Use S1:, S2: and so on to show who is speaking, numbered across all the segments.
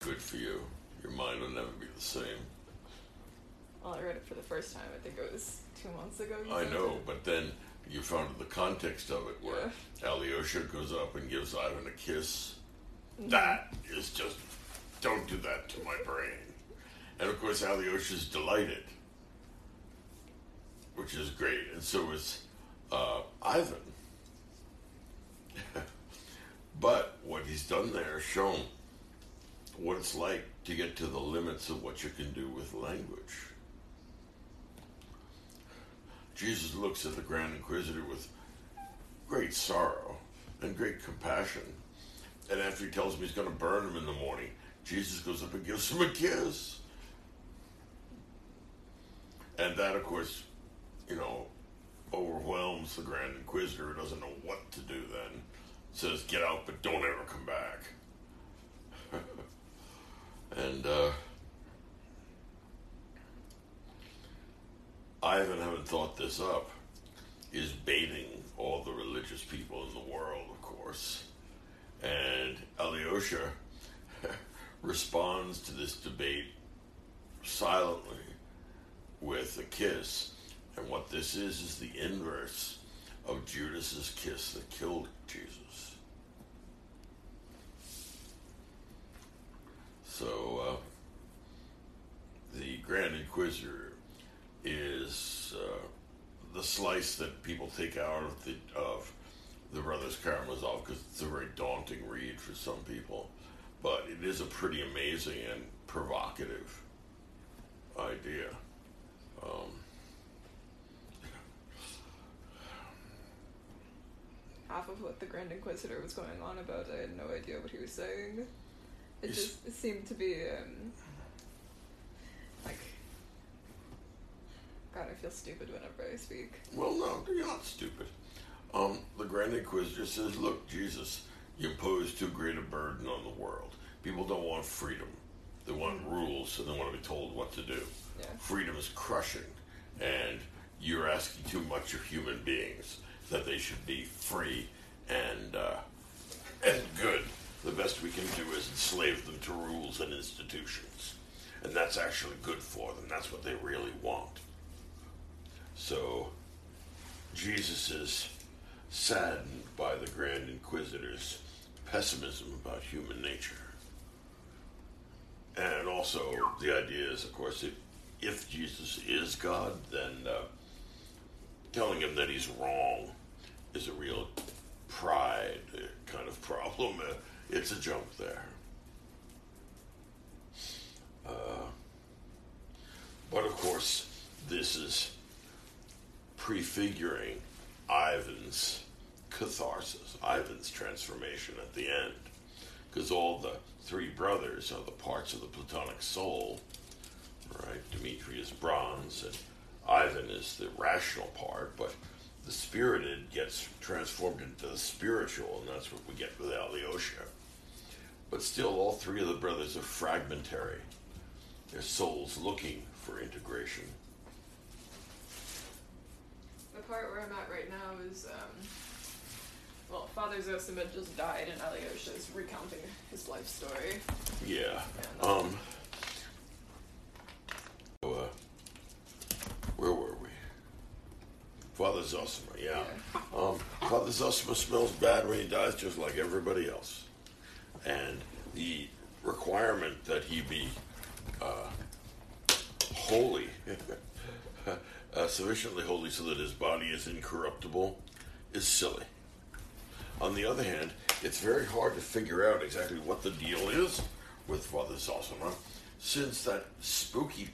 S1: Good for you. Your mind will never be the same.
S2: Well, I read it for the first time. I think it was two months ago.
S1: I know,
S2: it.
S1: but then you found the context of it where Alyosha goes up and gives Ivan a kiss. That is just, don't do that to my brain. And of course, Alyosha's delighted, which is great. And so is uh, Ivan. but what he's done there is shown what it's like to get to the limits of what you can do with language. Jesus looks at the Grand Inquisitor with great sorrow and great compassion. And after he tells him he's going to burn him in the morning, Jesus goes up and gives him a kiss. And that, of course, you know, overwhelms the Grand Inquisitor who doesn't know what to do then. Says, get out, but don't ever come back. And, uh, Ivan, having thought this up, is baiting all the religious people in the world, of course. And Alyosha responds to this debate silently with a kiss. And what this is, is the inverse of Judas's kiss that killed Jesus. So, uh, the Grand Inquisitor is uh, the slice that people take out of the of the Brothers Karamazov because it's a very daunting read for some people, but it is a pretty amazing and provocative idea. Um,
S2: half of what the Grand Inquisitor was going on about, I had no idea what he was saying. It
S1: Is-
S2: just it seemed to be um, like God. I feel stupid whenever I speak.
S1: well, no, you're not stupid. Um, the Grand Inquisitor says, "Look, Jesus, you impose too great a burden on the world. People don't want freedom; they want rules, and they want to be told what to do."
S2: Yeah.
S1: freedom is crushing, and you're asking too much of human beings that they should be free and uh, and good. The best we can do is enslave them to rules and institutions, and that's actually good for them. That's what they really want. So, Jesus is saddened by the Grand Inquisitor's pessimism about human nature. And also, the idea is, of course, if, if Jesus is God, then uh, telling him that he's wrong is a real pride kind of problem. Uh, it's a jump there. Uh, but of course, this is prefiguring Ivan's catharsis, Ivan's transformation at the end. Because all the three brothers are the parts of the Platonic soul, right? Dimitri is bronze, and Ivan is the rational part, but the spirited gets transformed into the spiritual, and that's what we get with Alyosha. But still, all three of the brothers are fragmentary, their souls looking for integration.
S2: The part where I'm at right now is, um, well, Father Zosima just died, and Alyosha is recounting his life story.
S1: Yeah.
S2: Yeah.
S1: Um. so, uh, where were we? Father Zosima, yeah. Um, Father Zosima smells bad when he dies, just like everybody else. And the requirement that he be uh, holy, uh, sufficiently holy so that his body is incorruptible, is silly. On the other hand, it's very hard to figure out exactly what the deal is with Father Zosima, since that spooky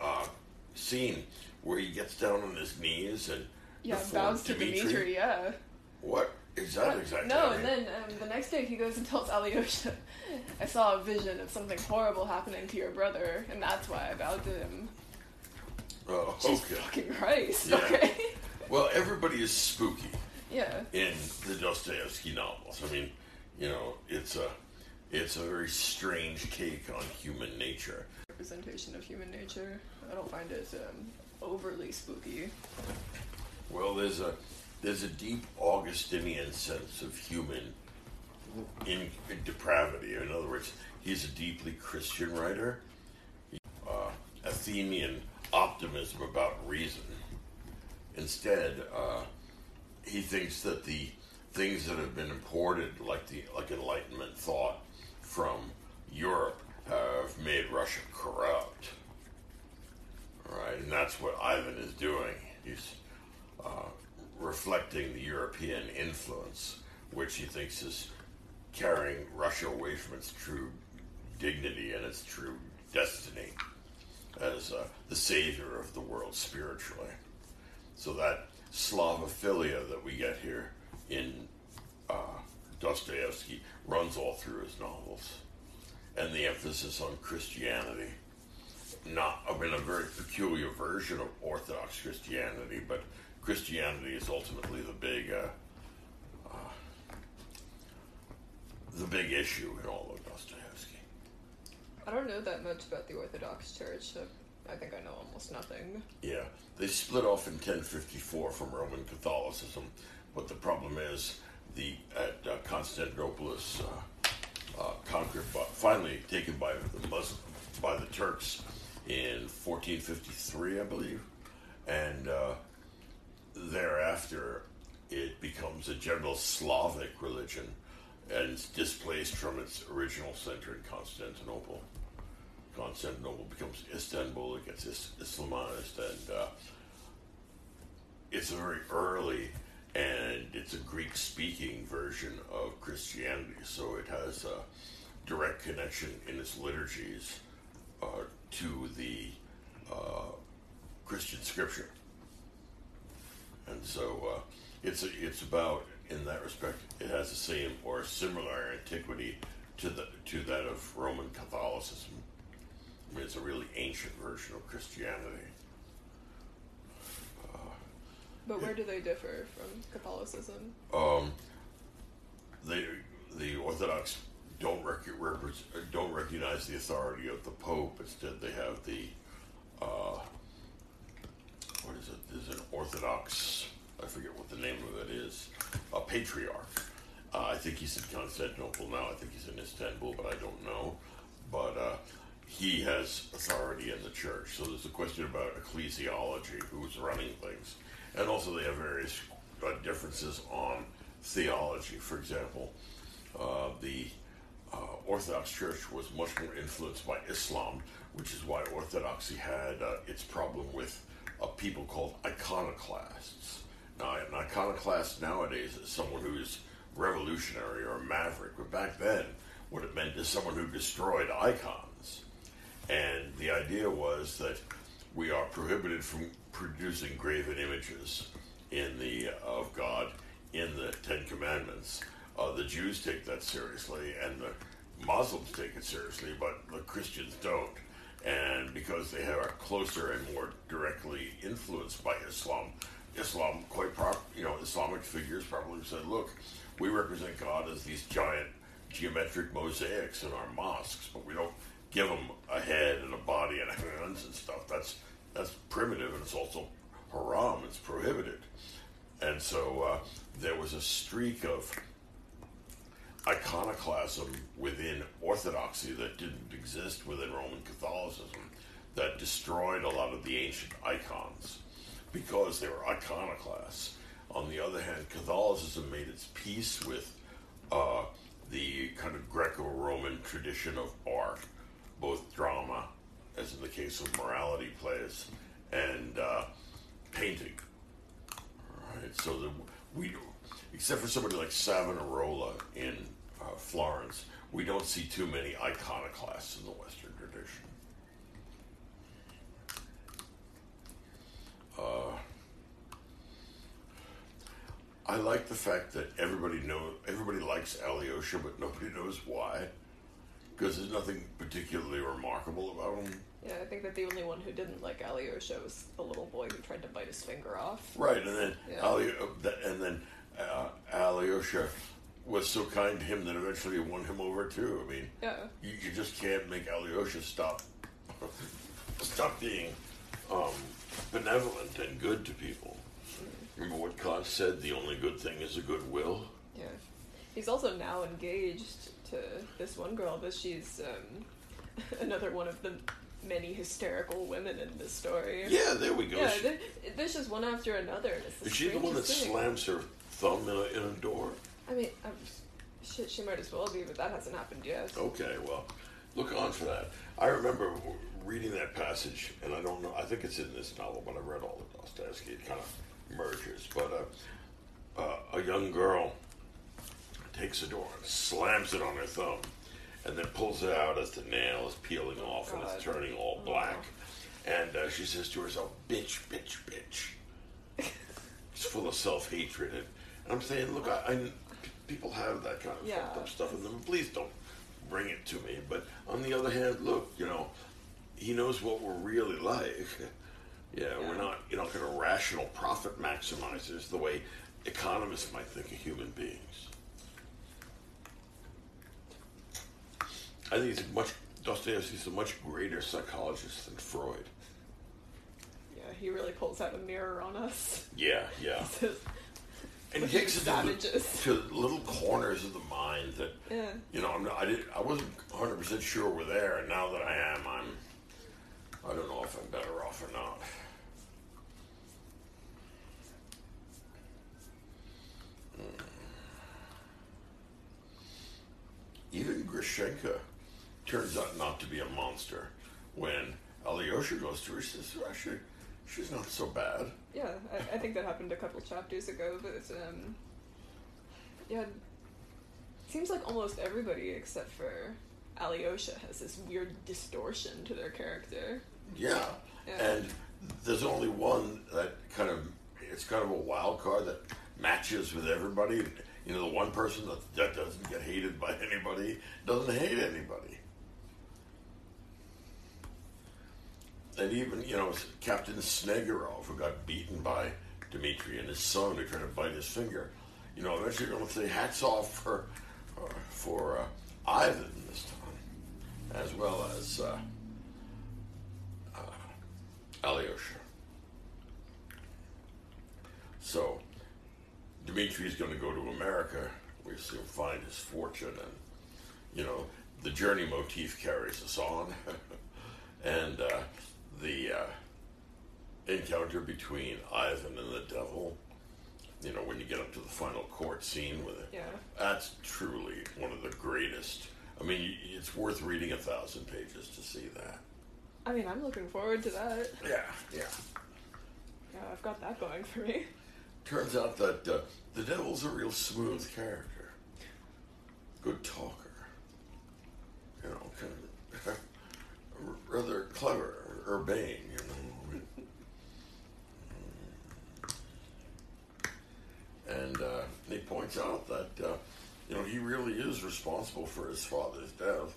S1: uh, scene where he gets down on his knees and
S2: Yeah, bows to Dimitri, yeah.
S1: What exactly?
S2: No, and then um, the next day he goes and tells Alyosha, I saw a vision of something horrible happening to your brother, and that's why I bowed to him.
S1: oh, okay.
S2: fucking Christ,
S1: Yeah.
S2: okay?
S1: Well, everybody is spooky
S2: yeah.
S1: in the Dostoevsky novels. I mean, you know, it's a it's a very strange take on human nature.
S2: Representation of human nature. I don't find it um, overly spooky.
S1: Well, there's a there's a deep Augustinian sense of human in, in depravity. In other words, he's a deeply Christian writer. Uh, Athenian optimism about reason. Instead, uh, he thinks that the things that have been imported, like the like Enlightenment thought from Europe, have made Russia corrupt. Right, and that's what Ivan is doing. He's uh, reflecting the European influence, which he thinks is carrying Russia away from its true dignity and its true destiny as uh, the savior of the world spiritually. So that Slavophilia that we get here in uh, Dostoevsky runs all through his novels, and the emphasis on Christianity. Not, I mean, a very peculiar version of Orthodox Christianity, but Christianity is ultimately the big, uh, uh, the big issue in all of Dostoevsky.
S2: I don't know that much about the Orthodox Church. So I think I know almost nothing.
S1: Yeah, they split off in 1054 from Roman Catholicism, but the problem is the at uh, uh, uh, conquered, by, finally taken by the Muslim, by the Turks in 1453, I believe, and uh, thereafter it becomes a general Slavic religion and it's displaced from its original center in Constantinople. Constantinople becomes Istanbul, it gets is- Islamized, and uh, it's a very early and it's a Greek speaking version of Christianity, so it has a direct connection in its liturgies uh, to the uh, Christian scripture. And so uh, it's a, it's about in that respect it has the same or similar antiquity to the to that of Roman Catholicism. I mean, it's a really ancient version of Christianity.
S2: But where do they differ from Catholicism?
S1: Um, they the Orthodox don't rec- don't recognize the authority of the Pope. Instead, they have the uh, is? There's an Orthodox. I forget what the name of it is. A patriarch. Uh, I think he's in Constantinople now. I think he's in Istanbul, but I don't know. But uh, he has authority in the church. So there's a question about ecclesiology, who's running things, and also they have various uh, differences on theology. For example, uh, the uh, Orthodox Church was much more influenced by Islam, which is why Orthodoxy had uh, its problem with a people called iconoclasts. Now, an iconoclast nowadays is someone who's revolutionary or a maverick, but back then, what it meant is someone who destroyed icons. And the idea was that we are prohibited from producing graven images in the of God in the Ten Commandments. Uh, the Jews take that seriously, and the Muslims take it seriously, but the Christians don't. And because they are closer and more directly influenced by Islam, Islam quite prop, you know, Islamic figures probably said, "Look, we represent God as these giant geometric mosaics in our mosques, but we don't give them a head and a body and hands and stuff. That's that's primitive, and it's also haram. It's prohibited." And so uh, there was a streak of iconoclasm within Orthodoxy that didn't exist within Roman Catholicism that destroyed a lot of the ancient icons because they were iconoclasts. On the other hand, Catholicism made its peace with uh, the kind of Greco Roman tradition of art, both drama, as in the case of morality plays, and uh, painting. Right, so the, we, except for somebody like Savonarola in uh, Florence, we don't see too many iconoclasts in the Western tradition. Uh, I like the fact that everybody know everybody likes Alyosha, but nobody knows why, because there's nothing particularly remarkable about him.
S2: Yeah, I think that the only one who didn't like Alyosha was the little boy who tried to bite his finger off.
S1: Right, and then
S2: Yeah.
S1: Ali, uh, and then uh, Alyosha was so kind to him that eventually won him over too. I mean,
S2: Yeah.
S1: you, you just can't make Alyosha stop stop being um, benevolent and good to people. Remember what Kant said: the only good thing is a good will.
S2: Yeah. He's also now engaged to this one girl, but she's um, another one of the many hysterical women in this story.
S1: Yeah, there we go.
S2: Yeah,
S1: She-
S2: there's just one after another. And it's the
S1: is she the one that
S2: thing.
S1: slams her thumb in a, in a door?
S2: I mean, I'm, shit, she might as well be, but that hasn't happened yet.
S1: Okay, well, look on for that. I remember reading that passage, and I don't know, I think it's in this novel, but I read all of Dostoevsky. It kind of merges. But uh, uh, a young girl takes a door and slams it on her thumb, and then pulls it out as the nail is peeling off and it's turning all black. And uh, she says to herself, bitch, bitch, bitch. It's full of self hatred. And, and I'm saying, look, I, I, people have that kind of
S2: Yeah.
S1: fucked up stuff in them. Please don't bring it to me. But on the other hand, look, you know, he knows what we're really like. Yeah, we're not, you know, kind of rational profit maximizers the way economists might think of human beings. I think he's a much Dostoevsky's a much greater psychologist than Freud.
S2: Yeah, he really pulls out a mirror on us.
S1: Yeah, yeah. And
S2: Look
S1: he
S2: at
S1: takes
S2: you
S1: to, the, to little corners of the mind that
S2: yeah.
S1: you know. I'm not, I did. I wasn't 100 percent sure we're there, and now that I am, I'm. I don't know if I'm better off or not. Hmm. Even Grushenka turns out not to be a monster. When Alyosha goes to her, says, actually, she's not so bad.
S2: Yeah, I, I think that happened a couple chapters ago, but um, yeah, it seems like almost everybody except for Alyosha has this weird distortion to their character.
S1: Yeah.
S2: Yeah.
S1: And there's only one that kind of it's kind of a wild card that matches with everybody. You know, the one person that, that doesn't get hated by anybody doesn't hate anybody. And even, you know, Captain Snegiryov, who got beaten by Dmitri and his son, who tried to bite his finger, you know, eventually you're going to say hats off for uh, for uh, Ivan this time, as well as uh, Alyosha. So, Dimitri's going to go to America. We assume find his fortune, and you know the journey motif carries us on, and uh, the uh, encounter between Ivan and the devil. You know when you get up to the final court scene with it.
S2: Yeah.
S1: That's truly one of the greatest. I mean, it's worth reading a thousand pages to see that.
S2: I mean, I'm looking forward to that.
S1: Yeah, yeah.
S2: Yeah, I've got that going for me.
S1: Turns out that uh, the devil's a real smooth character, good talker. You know, kind of rather clever, urbane. You know, and uh, he points out that uh, you know he really is responsible for his father's death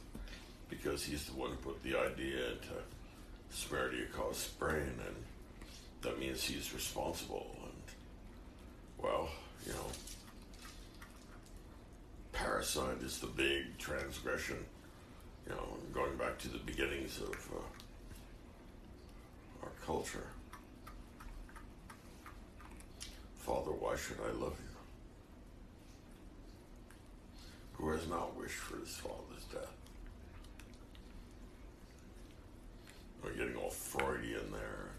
S1: because he's the one who put the idea into Smerdyakov's brain, and that means he's responsible. And well, you know, parricide is the big transgression. You know, going back to the beginnings of uh, culture. Father, why should I love you? Who has not wished for his father's death? We're getting all Freudian there,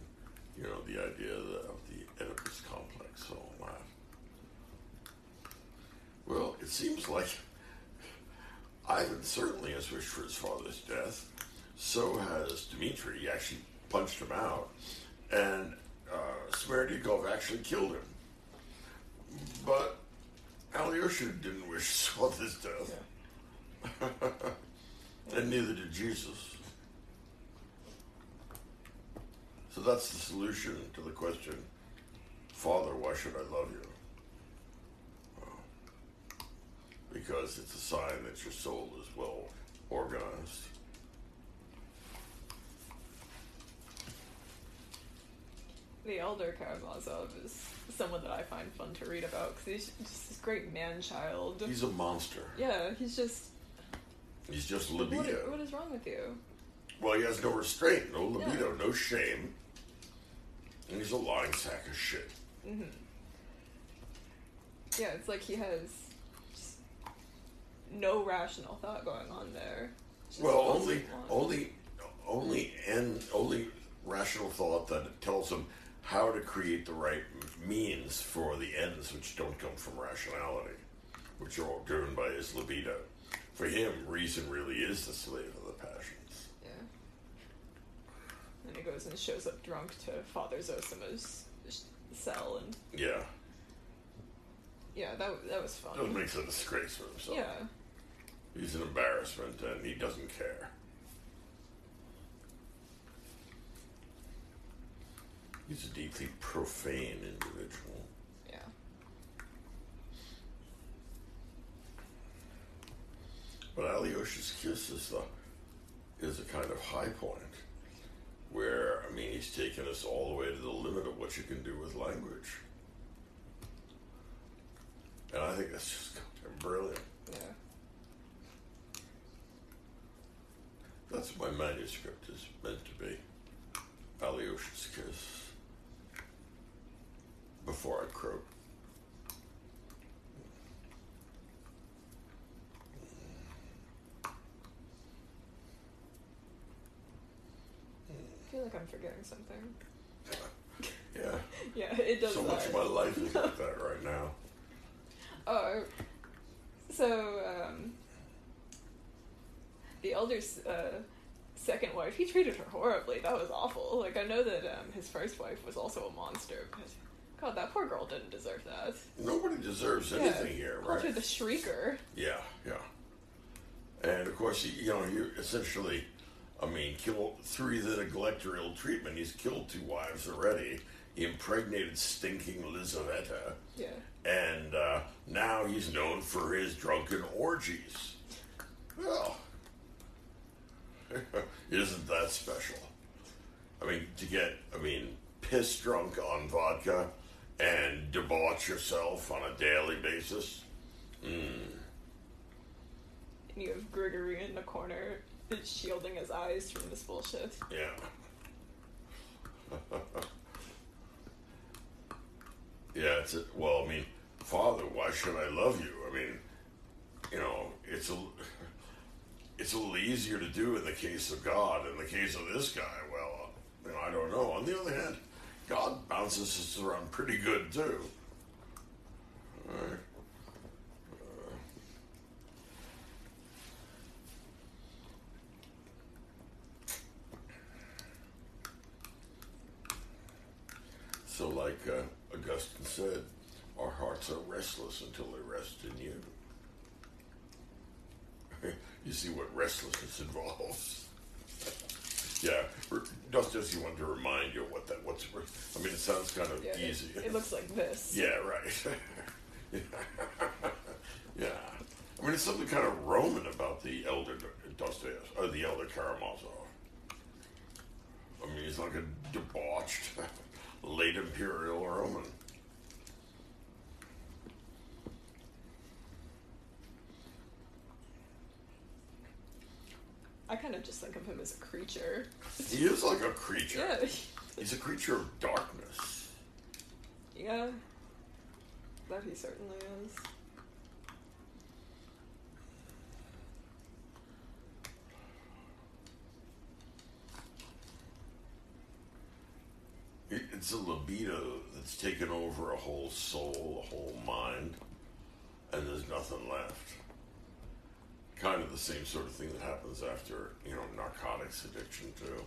S1: you know, the idea of the, Oedipus complex and that. Well, it seems like Ivan certainly has wished for his father's death. So has Dmitri. He actually punched him out. And uh, Smerdyakov actually killed him. But Alyosha didn't wish his father's death. and neither did Jesus. So that's the solution to the question Father, why should I love you? Well, because it's a sign that your soul is well organized.
S2: The Elder Karamazov is someone that I find fun to read about because he's just this great man child.
S1: He's a monster.
S2: Yeah, he's just.
S1: He's just
S2: What,
S1: libido.
S2: what is wrong with you?
S1: Well, he has no restraint, no libido, no shame. And he's a lying sack of shit. Mm-hmm.
S2: Yeah, it's like he has. Just, no rational thought going on there. Just
S1: Well, only,
S2: what
S1: only, only, and only rational thought that tells him how to create the right means for the ends which don't come from rationality, which are all driven by his libido. For him, reason really is the slave of the passions.
S2: Yeah. And he goes and shows up drunk to Father Zosima's cell, and
S1: Yeah,
S2: yeah, that that was fun.
S1: that makes a disgrace for himself.
S2: Yeah,
S1: He's an embarrassment, and he doesn't care. He's a deeply profane individual.
S2: yeah.
S1: But Alyosha's kiss is the is a kind of high point where I mean he's taken us all the way to the limit of what you can do with language. And I think that's just brilliant.
S2: Yeah.
S1: That's what my manuscript is meant to be. Alyosha's kiss. Before I croak.
S2: I feel like I'm forgetting something.
S1: Yeah.
S2: Yeah, it does
S1: so much of my life is like that right now.
S2: Oh, so um, the elder's uh, second wife, he treated her horribly. That was awful. Like I know that um, his first wife was also a monster, but God, that poor girl didn't deserve that.
S1: Nobody deserves
S2: Yeah,
S1: anything here,
S2: Called her the shrieker.
S1: Yeah, yeah. And of course, you know, you essentially, I mean, killed through the neglect or ill treatment. He's killed two wives already. He impregnated stinking Lizaveta,
S2: Yeah.
S1: and uh, now he's known for his drunken orgies. Well, isn't that special? I mean, to get, I mean, piss drunk on vodka and debauch yourself on a daily basis. Hmm.
S2: And you have Gregory in the corner shielding his eyes from this bullshit.
S1: Yeah. yeah, it's a, well, I mean, Father, why should I love you? I mean, you know, it's a it's a little easier to do in the case of God. In the case of this guy, well, you know, I don't know. On the other hand, God bounces us around pretty good too. So, like uh, Augustine said, our hearts are restless until they rest in you. you see what restlessness involves. yeah, Dostoevsky wanted to remind you what that what's. I mean, it sounds kind of
S2: Yeah, it-
S1: easy.
S2: It, looks like this.
S1: Yeah, right. yeah. yeah. I mean, it's something kind of Roman about the elder Dostoevsky, or the elder Karamazov. I mean, he's like a debauched, late imperial Roman.
S2: I kind of just think of him as a creature.
S1: He is like a creature.
S2: Yeah.
S1: He's a creature of darkness.
S2: Yeah. That he certainly is.
S1: It- It's a libido that's taken over a whole soul, a whole mind, and there's nothing left. Kind of the same sort of thing that happens after, you know, narcotics addiction, too.